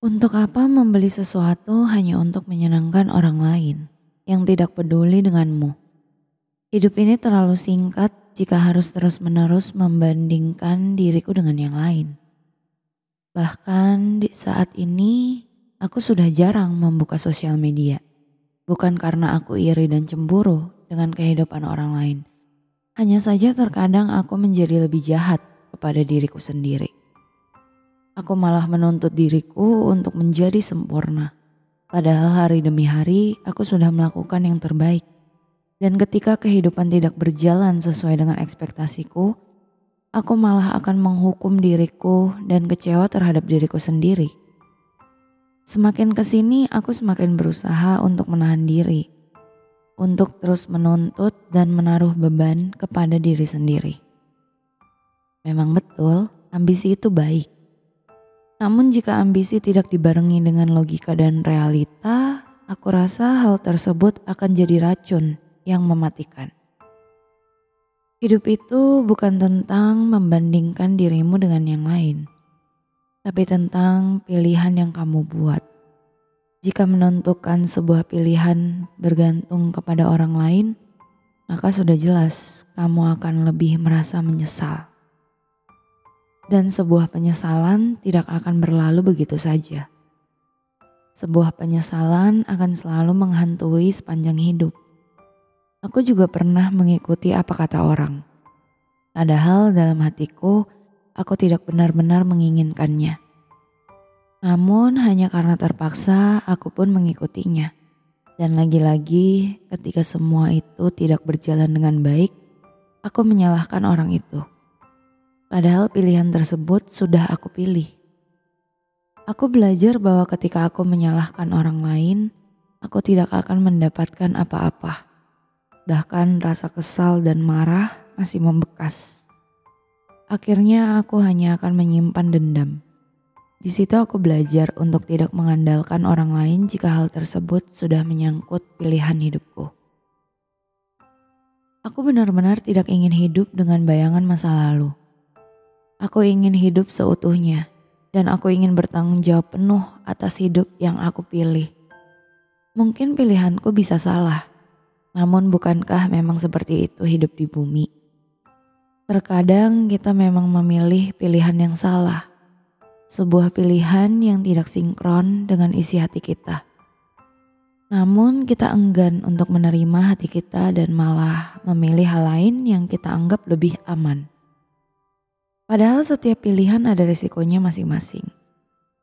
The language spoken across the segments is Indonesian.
Untuk apa membeli sesuatu hanya untuk menyenangkan orang lain yang tidak peduli denganmu? Hidup ini terlalu singkat jika harus terus-menerus membandingkan diriku dengan yang lain. Bahkan di saat ini, aku sudah jarang membuka sosial media. Bukan karena aku iri dan cemburu dengan kehidupan orang lain. Hanya saja terkadang aku menjadi lebih jahat kepada diriku sendiri. Aku malah menuntut diriku untuk menjadi sempurna. Padahal hari demi hari aku sudah melakukan yang terbaik. Dan ketika kehidupan tidak berjalan sesuai dengan ekspektasiku, aku malah akan menghukum diriku dan kecewa terhadap diriku sendiri. Semakin ke sini aku semakin berusaha untuk menahan diri, untuk terus menuntut dan menaruh beban kepada diri sendiri. Memang betul, ambisi itu baik. Namun jika ambisi tidak dibarengi dengan logika dan realita, aku rasa hal tersebut akan jadi racun yang mematikan. Hidup itu bukan tentang membandingkan dirimu dengan yang lain, tapi tentang pilihan yang kamu buat. Jika menentukan sebuah pilihan bergantung kepada orang lain, maka sudah jelas kamu akan lebih merasa menyesal dan sebuah penyesalan tidak akan berlalu begitu saja. Sebuah penyesalan akan selalu menghantui sepanjang hidup. Aku juga pernah mengikuti apa kata orang. Padahal dalam hatiku, aku tidak benar-benar menginginkannya. Namun hanya karena terpaksa aku pun mengikutinya. Dan lagi-lagi ketika semua itu tidak berjalan dengan baik, aku menyalahkan orang itu. Padahal pilihan tersebut sudah aku pilih. Aku belajar bahwa ketika aku menyalahkan orang lain, aku tidak akan mendapatkan apa-apa. Bahkan rasa kesal dan marah masih membekas. Akhirnya aku hanya akan menyimpan dendam. Di situ aku belajar untuk tidak mengandalkan orang lain jika hal tersebut sudah menyangkut pilihan hidupku. Aku benar-benar tidak ingin hidup dengan bayangan masa lalu. Aku ingin hidup seutuhnya, dan aku ingin bertanggung jawab penuh atas hidup yang aku pilih. Mungkin pilihanku bisa salah, namun bukankah memang seperti itu hidup di bumi? Terkadang kita memang memilih pilihan yang salah, sebuah pilihan yang tidak sinkron dengan isi hati kita. Namun, kita enggan untuk menerima hati kita dan malah memilih hal lain yang kita anggap lebih aman. Padahal setiap pilihan ada resikonya masing-masing.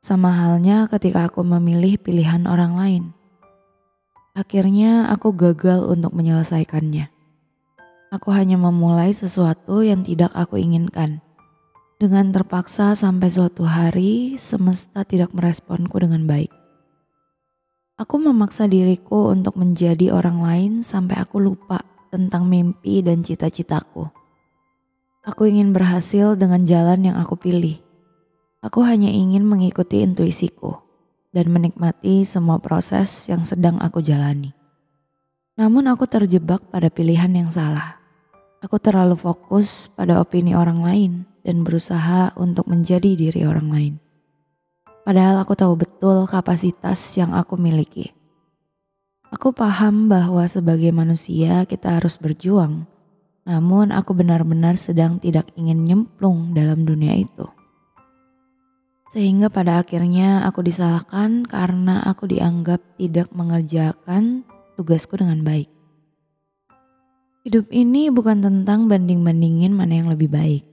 Sama halnya ketika aku memilih pilihan orang lain. Akhirnya aku gagal untuk menyelesaikannya. Aku hanya memulai sesuatu yang tidak aku inginkan. Dengan terpaksa sampai suatu hari semesta tidak meresponku dengan baik. Aku memaksa diriku untuk menjadi orang lain sampai aku lupa tentang mimpi dan cita-citaku. Aku ingin berhasil dengan jalan yang aku pilih. Aku hanya ingin mengikuti intuisiku dan menikmati semua proses yang sedang aku jalani. Namun aku terjebak pada pilihan yang salah. Aku terlalu fokus pada opini orang lain dan berusaha untuk menjadi diri orang lain. Padahal aku tahu betul kapasitas yang aku miliki. Aku paham bahwa sebagai manusia kita harus berjuang namun aku benar-benar sedang tidak ingin nyemplung dalam dunia itu. Sehingga pada akhirnya aku disalahkan karena aku dianggap tidak mengerjakan tugasku dengan baik. Hidup ini bukan tentang banding-bandingin mana yang lebih baik.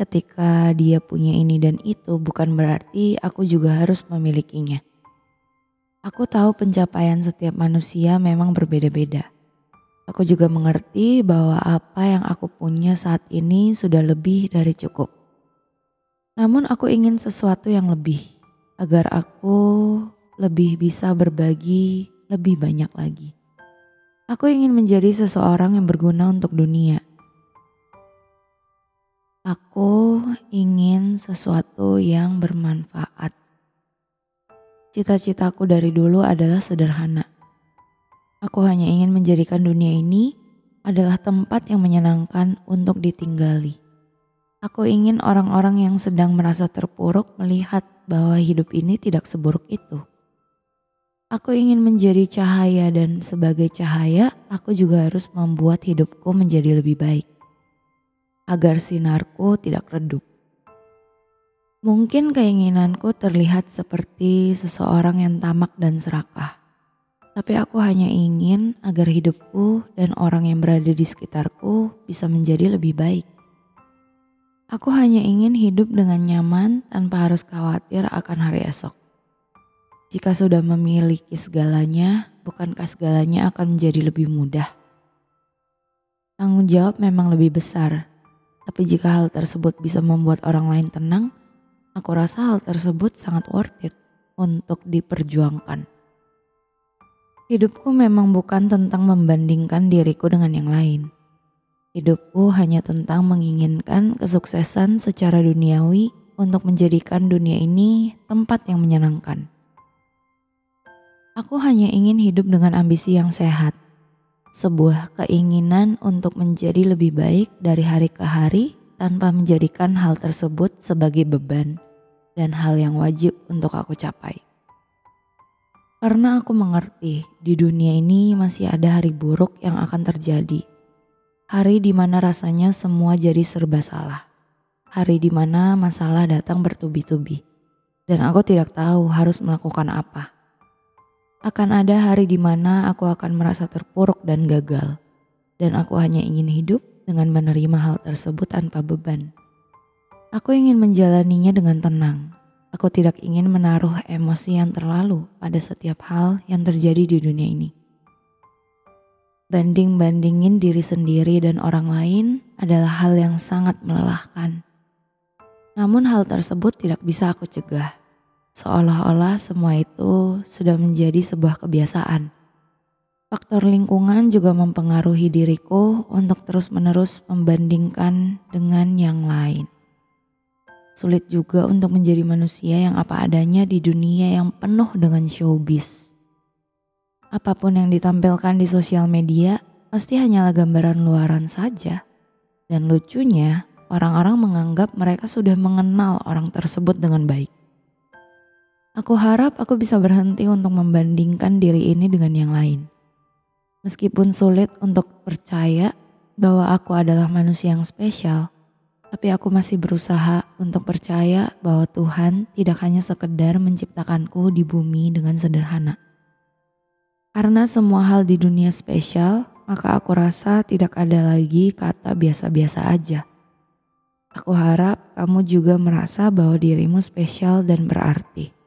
Ketika dia punya ini dan itu bukan berarti aku juga harus memilikinya. Aku tahu pencapaian setiap manusia memang berbeda-beda Aku juga mengerti bahwa apa yang aku punya saat ini sudah lebih dari cukup. Namun aku ingin sesuatu yang lebih agar aku lebih bisa berbagi lebih banyak lagi. Aku ingin menjadi seseorang yang berguna untuk dunia. Aku ingin sesuatu yang bermanfaat. Cita-citaku dari dulu adalah sederhana Aku hanya ingin menjadikan dunia ini adalah tempat yang menyenangkan untuk ditinggali. Aku ingin orang-orang yang sedang merasa terpuruk melihat bahwa hidup ini tidak seburuk itu. Aku ingin menjadi cahaya dan sebagai cahaya aku juga harus membuat hidupku menjadi lebih baik. Agar sinarku tidak redup. Mungkin keinginanku terlihat seperti seseorang yang tamak dan serakah. Tapi aku hanya ingin agar hidupku dan orang yang berada di sekitarku bisa menjadi lebih baik. Aku hanya ingin hidup dengan nyaman tanpa harus khawatir akan hari esok. Jika sudah memiliki segalanya, bukankah segalanya akan menjadi lebih mudah? Tanggung jawab memang lebih besar, tapi jika hal tersebut bisa membuat orang lain tenang, aku rasa hal tersebut sangat worth it untuk diperjuangkan. Hidupku memang bukan tentang membandingkan diriku dengan yang lain. Hidupku hanya tentang menginginkan kesuksesan secara duniawi untuk menjadikan dunia ini tempat yang menyenangkan. Aku hanya ingin hidup dengan ambisi yang sehat. Sebuah keinginan untuk menjadi lebih baik dari hari ke hari tanpa menjadikan hal tersebut sebagai beban dan hal yang wajib untuk aku capai. Karena aku mengerti di dunia ini masih ada hari buruk yang akan terjadi. Hari di mana rasanya semua jadi serba salah. Hari di mana masalah datang bertubi-tubi. Dan aku tidak tahu harus melakukan apa. Akan ada hari di mana aku akan merasa terpuruk dan gagal, dan aku hanya ingin hidup dengan menerima hal tersebut tanpa beban. Aku ingin menjalaninya dengan tenang. Aku tidak ingin menaruh emosi yang terlalu pada setiap hal yang terjadi di dunia ini. Banding-bandingin diri sendiri dan orang lain adalah hal yang sangat melelahkan. Namun, hal tersebut tidak bisa aku cegah. Seolah-olah semua itu sudah menjadi sebuah kebiasaan. Faktor lingkungan juga mempengaruhi diriku untuk terus-menerus membandingkan dengan yang lain. Sulit juga untuk menjadi manusia yang apa adanya di dunia yang penuh dengan showbiz. Apa pun yang ditampilkan di sosial media pasti hanyalah gambaran luaran saja. Dan lucunya, orang-orang menganggap mereka sudah mengenal orang tersebut dengan baik. Aku harap aku bisa berhenti untuk membandingkan diri ini dengan yang lain. Meskipun sulit untuk percaya bahwa aku adalah manusia yang spesial, tapi aku masih berusaha untuk percaya bahwa Tuhan tidak hanya sekedar menciptakanku di bumi dengan sederhana. Karena semua hal di dunia spesial, maka aku rasa tidak ada lagi kata biasa-biasa aja. Aku harap kamu juga merasa bahwa dirimu spesial dan berarti.